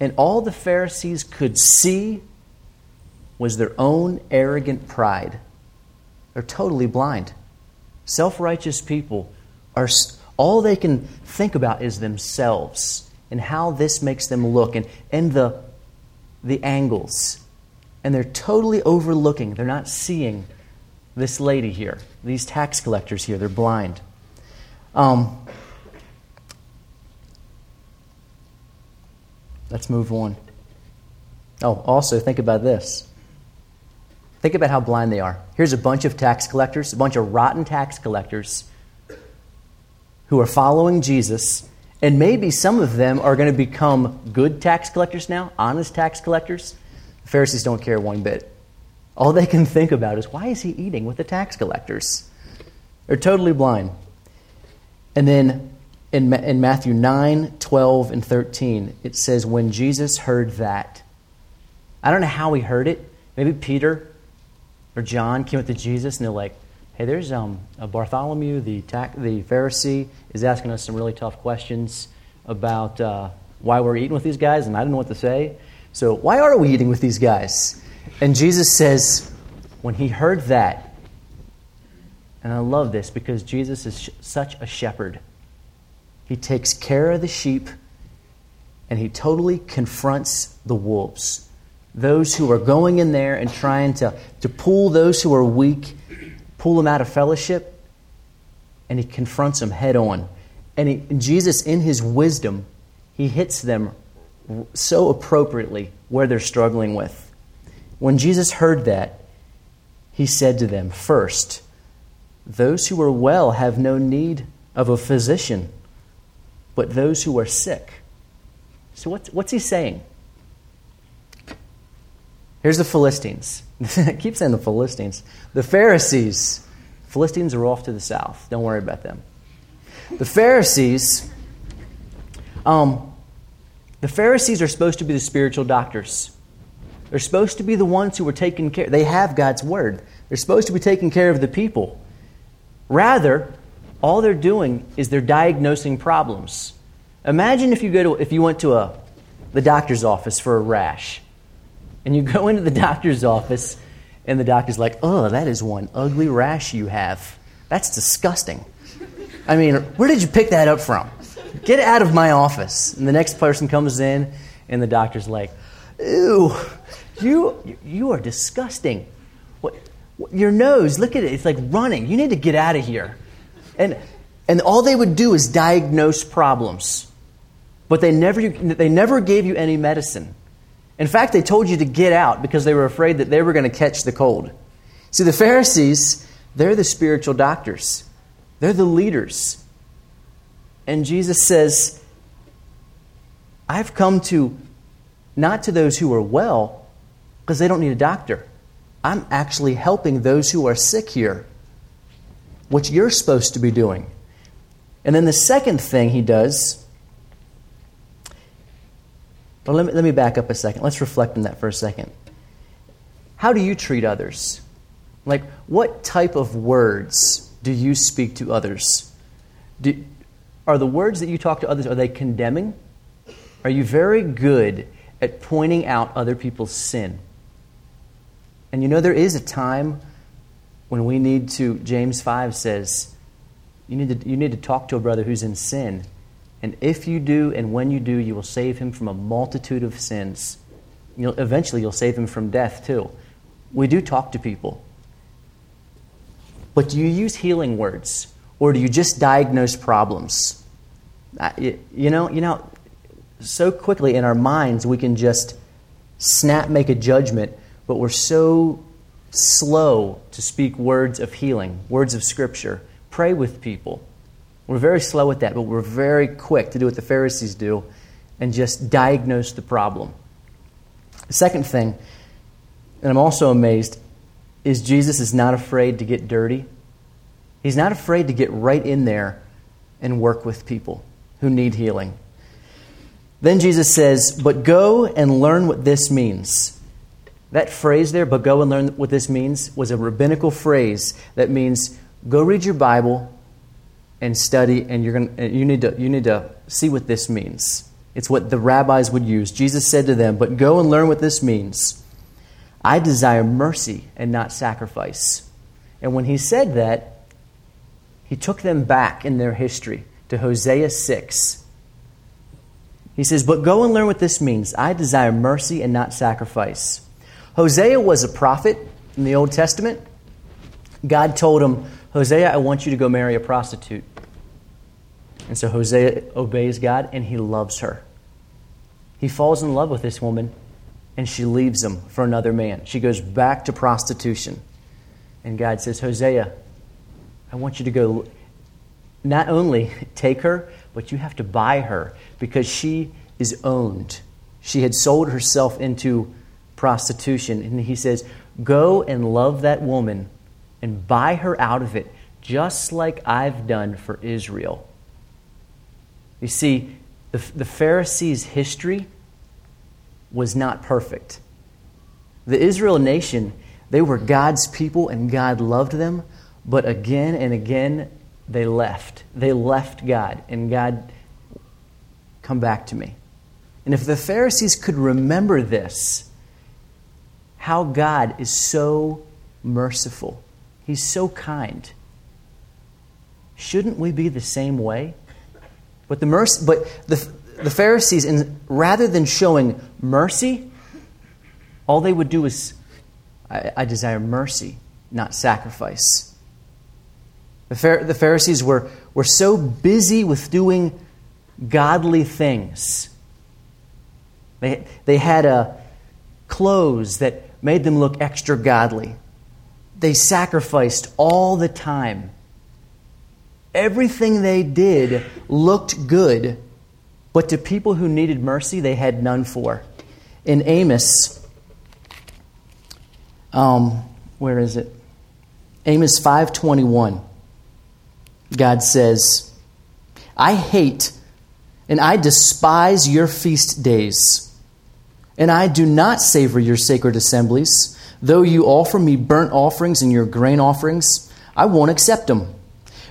And all the Pharisees could see was their own arrogant pride. They're totally blind. Self righteous people are all they can think about is themselves and how this makes them look and, and the the angles. And they're totally overlooking, they're not seeing this lady here, these tax collectors here. They're blind. Um, let's move on. Oh, also, think about this. Think about how blind they are. Here's a bunch of tax collectors, a bunch of rotten tax collectors who are following Jesus and maybe some of them are going to become good tax collectors now, honest tax collectors. The Pharisees don't care one bit. All they can think about is why is he eating with the tax collectors? They're totally blind. And then in, in Matthew 9, 12, and 13, it says, When Jesus heard that, I don't know how he heard it. Maybe Peter or John came up to Jesus and they're like, hey, there's um, Bartholomew, the, the Pharisee, is asking us some really tough questions about uh, why we're eating with these guys, and I don't know what to say. So, why are we eating with these guys? And Jesus says, when he heard that, and I love this because Jesus is sh- such a shepherd. He takes care of the sheep and he totally confronts the wolves. Those who are going in there and trying to, to pull those who are weak pull them out of fellowship, and he confronts them head on. And he, Jesus, in his wisdom, he hits them so appropriately where they're struggling with. When Jesus heard that, he said to them, First, those who are well have no need of a physician, but those who are sick. So, what's, what's he saying? Here's the Philistines. Keep saying the Philistines. The Pharisees. Philistines are off to the south. Don't worry about them. The Pharisees Um, the Pharisees are supposed to be the spiritual doctors. They're supposed to be the ones who are taking care. They have God's word. They're supposed to be taking care of the people. Rather, all they're doing is they're diagnosing problems. Imagine if you go to if you went to a the doctor's office for a rash. And you go into the doctor's office and the doctor's like, "Oh, that is one ugly rash you have. That's disgusting." I mean, where did you pick that up from? Get out of my office. And the next person comes in and the doctor's like, "Ew, you you are disgusting. What, your nose, look at it. It's like running. You need to get out of here." And and all they would do is diagnose problems. But they never, they never gave you any medicine. In fact, they told you to get out because they were afraid that they were going to catch the cold. See, the Pharisees, they're the spiritual doctors, they're the leaders. And Jesus says, I've come to not to those who are well, because they don't need a doctor. I'm actually helping those who are sick here, which you're supposed to be doing. And then the second thing he does but let me, let me back up a second. Let's reflect on that for a second. How do you treat others? Like, what type of words do you speak to others? Do, are the words that you talk to others, are they condemning? Are you very good at pointing out other people's sin? And you know, there is a time when we need to, James 5 says, you need to, you need to talk to a brother who's in sin and if you do, and when you do, you will save him from a multitude of sins. You'll, eventually, you'll save him from death, too. We do talk to people. But do you use healing words? Or do you just diagnose problems? You know, you know, so quickly in our minds we can just snap, make a judgment, but we're so slow to speak words of healing, words of Scripture. Pray with people. We're very slow at that, but we're very quick to do what the Pharisees do and just diagnose the problem. The second thing, and I'm also amazed, is Jesus is not afraid to get dirty. He's not afraid to get right in there and work with people who need healing. Then Jesus says, But go and learn what this means. That phrase there, but go and learn what this means, was a rabbinical phrase that means go read your Bible and study, and you're going you need to you need to see what this means. It's what the rabbis would use. Jesus said to them, "But go and learn what this means. I desire mercy and not sacrifice." And when he said that, he took them back in their history to Hosea 6. He says, But go and learn what this means. I desire mercy and not sacrifice. Hosea was a prophet in the Old Testament. God told him, Hosea, I want you to go marry a prostitute. And so Hosea obeys God and he loves her. He falls in love with this woman and she leaves him for another man. She goes back to prostitution. And God says, Hosea, I want you to go not only take her, but you have to buy her because she is owned. She had sold herself into prostitution. And he says, Go and love that woman and buy her out of it, just like I've done for Israel. You see, the, the Pharisees' history was not perfect. The Israel nation, they were God's people and God loved them, but again and again they left. They left God, and God, come back to me. And if the Pharisees could remember this, how God is so merciful He's so kind. Shouldn't we be the same way? But the mercy, but the, the Pharisees, in, rather than showing mercy, all they would do is, I, I desire mercy, not sacrifice. The, the Pharisees were, were so busy with doing godly things. They, they had a clothes that made them look extra godly they sacrificed all the time. Everything they did looked good, but to people who needed mercy, they had none for. In Amos, um, where is it? Amos 5:21. God says, "I hate and I despise your feast days. And I do not savor your sacred assemblies. Though you offer me burnt offerings and your grain offerings, I won't accept them.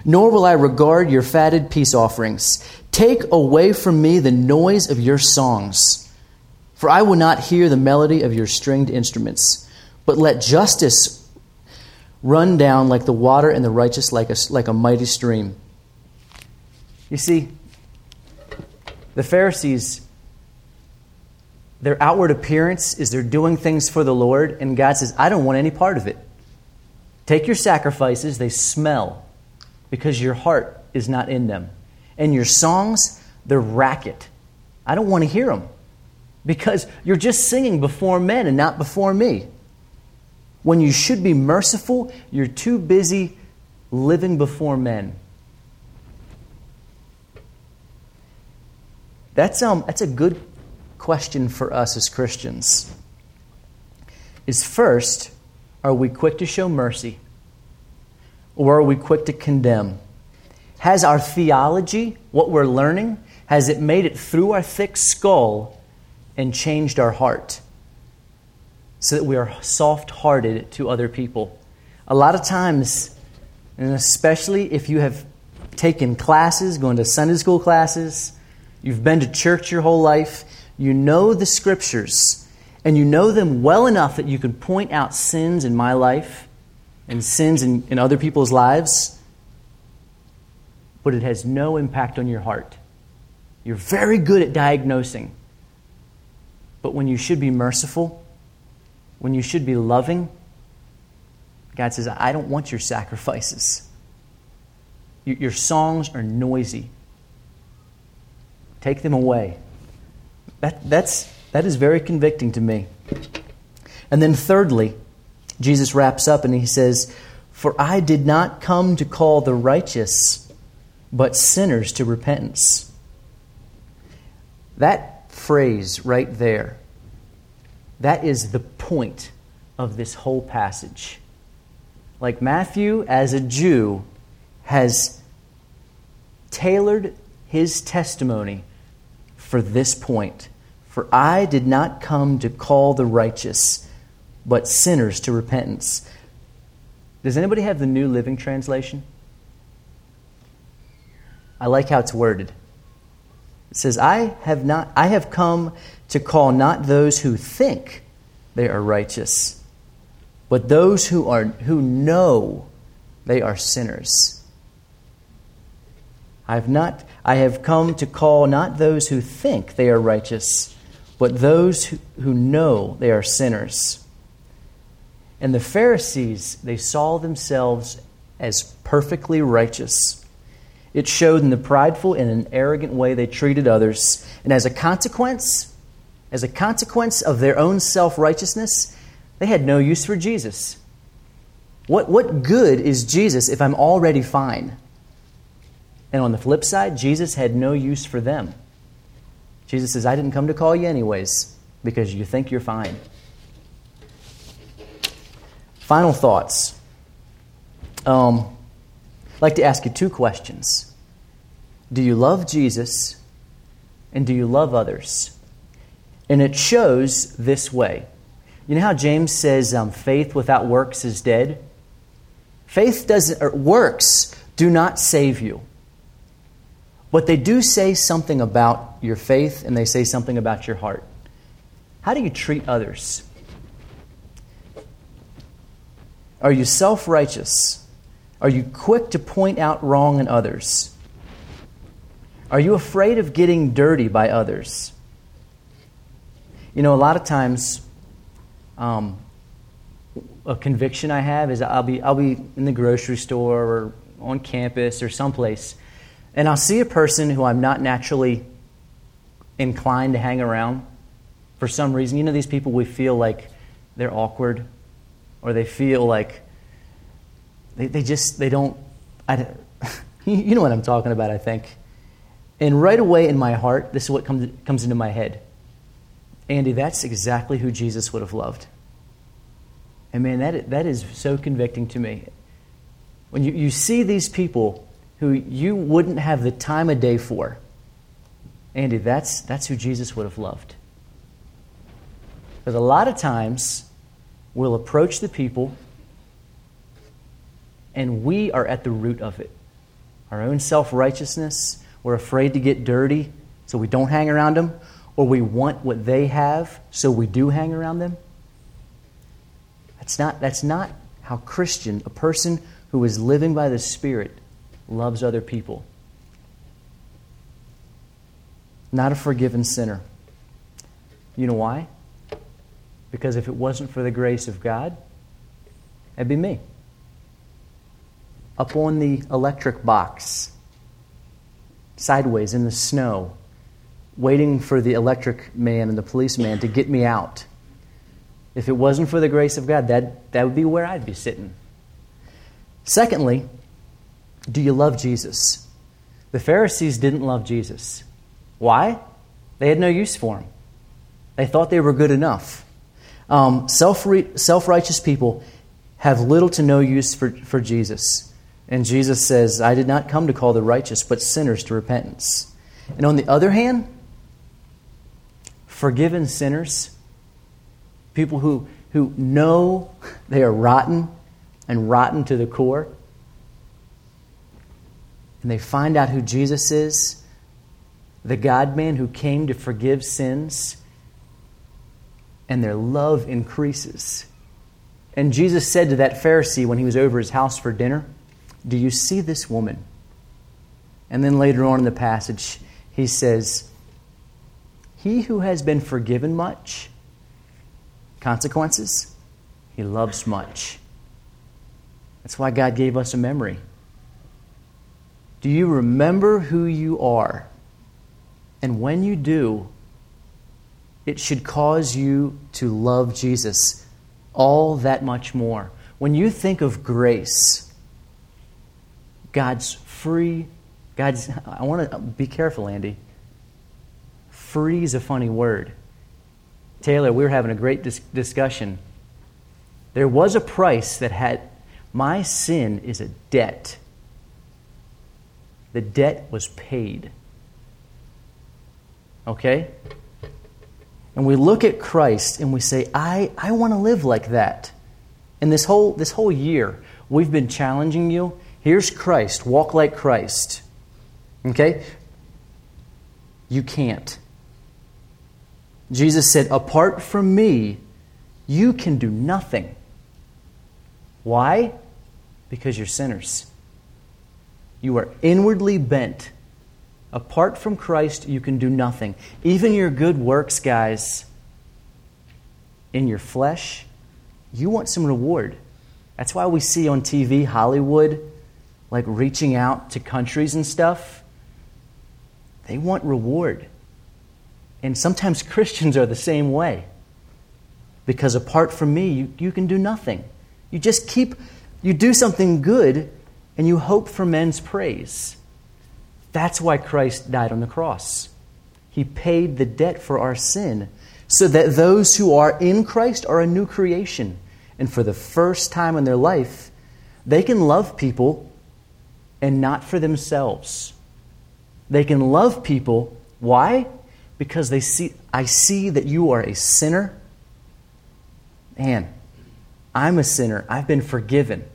Nor will I regard your fatted peace offerings. Take away from me the noise of your songs, for I will not hear the melody of your stringed instruments. But let justice run down like the water and the righteous like a, like a mighty stream. You see, the Pharisees, their outward appearance is they're doing things for the Lord, and God says, I don't want any part of it. Take your sacrifices, they smell because your heart is not in them. And your songs, they're racket. I don't want to hear them because you're just singing before men and not before me. When you should be merciful, you're too busy living before men. That's, um, that's a good question for us as Christians. Is first, are we quick to show mercy? Or are we quick to condemn? Has our theology, what we're learning, has it made it through our thick skull and changed our heart so that we are soft hearted to other people? A lot of times, and especially if you have taken classes, going to Sunday school classes, You've been to church your whole life. You know the scriptures, and you know them well enough that you can point out sins in my life and sins in, in other people's lives, but it has no impact on your heart. You're very good at diagnosing. But when you should be merciful, when you should be loving, God says, I don't want your sacrifices. Your songs are noisy. Take them away. That, that's, that is very convicting to me. And then, thirdly, Jesus wraps up and he says, For I did not come to call the righteous, but sinners to repentance. That phrase right there, that is the point of this whole passage. Like Matthew, as a Jew, has tailored his testimony for this point. For I did not come to call the righteous, but sinners to repentance. Does anybody have the New Living Translation? I like how it's worded. It says, I have, not, I have come to call not those who think they are righteous, but those who, are, who know they are sinners. I have not I have come to call not those who think they are righteous, but those who, know they are sinners. And the Pharisees, they saw themselves as perfectly righteous. It showed in the prideful and an arrogant way they treated others. And as a consequence, as a consequence of their own self righteousness, they had no use for Jesus. What, what good is Jesus if I'm already fine? And on the flip side, Jesus had no use for them. Jesus says, I didn't come to call you anyways because you think you're fine. Final thoughts. Um, I'd like to ask you two questions Do you love Jesus and do you love others? And it shows this way. You know how James says um, faith without works is dead? Faith doesn't, or works do not save you. But they do say something about your faith and they say something about your heart. How do you treat others? Are you self righteous? Are you quick to point out wrong in others? Are you afraid of getting dirty by others? You know, a lot of times, um, a conviction I have is I'll be, I'll be in the grocery store or on campus or someplace, and I'll see a person who I'm not naturally inclined to hang around for some reason. You know, these people we feel like they're awkward or they feel like they, they just, they don't, I, you know what I'm talking about, I think. And right away in my heart, this is what comes, comes into my head. Andy, that's exactly who Jesus would have loved. And man, that, that is so convicting to me. When you, you see these people who you wouldn't have the time of day for. Andy, that's, that's who Jesus would have loved. Because a lot of times, we'll approach the people and we are at the root of it. Our own self righteousness, we're afraid to get dirty, so we don't hang around them, or we want what they have, so we do hang around them. That's not, that's not how Christian, a person who is living by the Spirit, loves other people. Not a forgiven sinner. You know why? Because if it wasn't for the grace of God, it'd be me. Up on the electric box, sideways in the snow, waiting for the electric man and the policeman to get me out. If it wasn't for the grace of God, that, that would be where I'd be sitting. Secondly, do you love Jesus? The Pharisees didn't love Jesus. Why? They had no use for him. They thought they were good enough. Um, self righteous people have little to no use for, for Jesus. And Jesus says, I did not come to call the righteous, but sinners to repentance. And on the other hand, forgiven sinners, people who, who know they are rotten and rotten to the core, and they find out who Jesus is, the God man who came to forgive sins, and their love increases. And Jesus said to that Pharisee when he was over his house for dinner, Do you see this woman? And then later on in the passage, he says, He who has been forgiven much, consequences, he loves much. That's why God gave us a memory. Do you remember who you are? And when you do, it should cause you to love Jesus all that much more. When you think of grace, God's free, God's, I want to be careful, Andy. Free is a funny word. Taylor, we were having a great dis- discussion. There was a price that had, my sin is a debt. The debt was paid. Okay? And we look at Christ and we say, I, I want to live like that. And this whole, this whole year, we've been challenging you. Here's Christ. Walk like Christ. Okay? You can't. Jesus said, Apart from me, you can do nothing. Why? Because you're sinners. You are inwardly bent Apart from Christ, you can do nothing. Even your good works, guys, in your flesh, you want some reward. That's why we see on TV Hollywood, like reaching out to countries and stuff. They want reward. And sometimes Christians are the same way. Because apart from me, you, you can do nothing. You just keep, you do something good and you hope for men's praise. That's why Christ died on the cross. He paid the debt for our sin so that those who are in Christ are a new creation. And for the first time in their life, they can love people and not for themselves. They can love people. Why? Because they see, I see that you are a sinner. Man, I'm a sinner. I've been forgiven.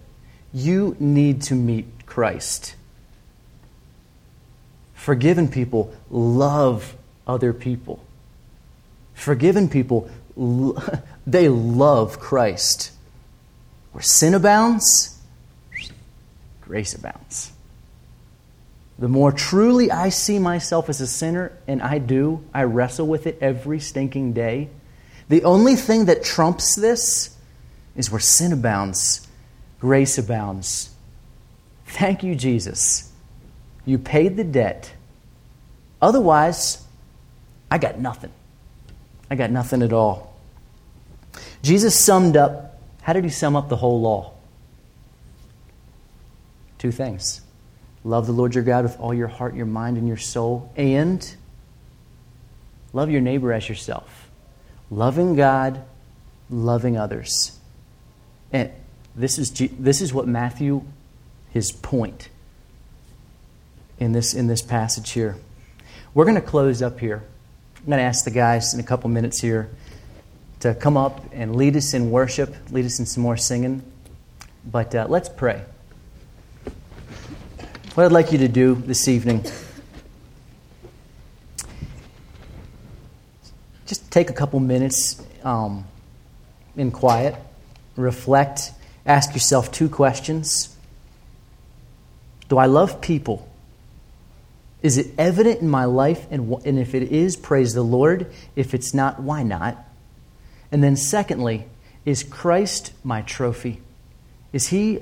You need to meet Christ. Forgiven people love other people. Forgiven people, they love Christ. Where sin abounds, grace abounds. The more truly I see myself as a sinner, and I do, I wrestle with it every stinking day. The only thing that trumps this is where sin abounds, grace abounds. Thank you, Jesus you paid the debt. Otherwise, I got nothing. I got nothing at all. Jesus summed up, how did he sum up the whole law? Two things love the Lord your God with all your heart, your mind, and your soul, and love your neighbor as yourself. Loving God, loving others. And this is, this is what Matthew, his point in this, in this passage here. We're going to close up here. I'm going to ask the guys in a couple minutes here to come up and lead us in worship, lead us in some more singing. But uh, let's pray. What I'd like you to do this evening, just take a couple minutes um, in quiet, reflect, ask yourself two questions. Do I love people? Is it evident in my life? And, and if it is, praise the Lord. If it's not, why not? And then, secondly, is Christ my trophy? Is he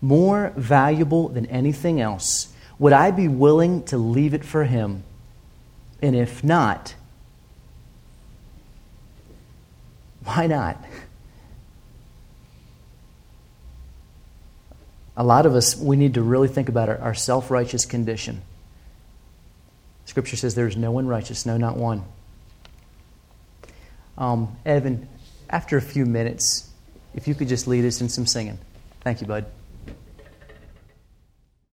more valuable than anything else? Would I be willing to leave it for him? And if not, why not? A lot of us, we need to really think about our, our self righteous condition. Scripture says there is no one righteous, no, not one. Um, Evan, after a few minutes, if you could just lead us in some singing. Thank you, bud.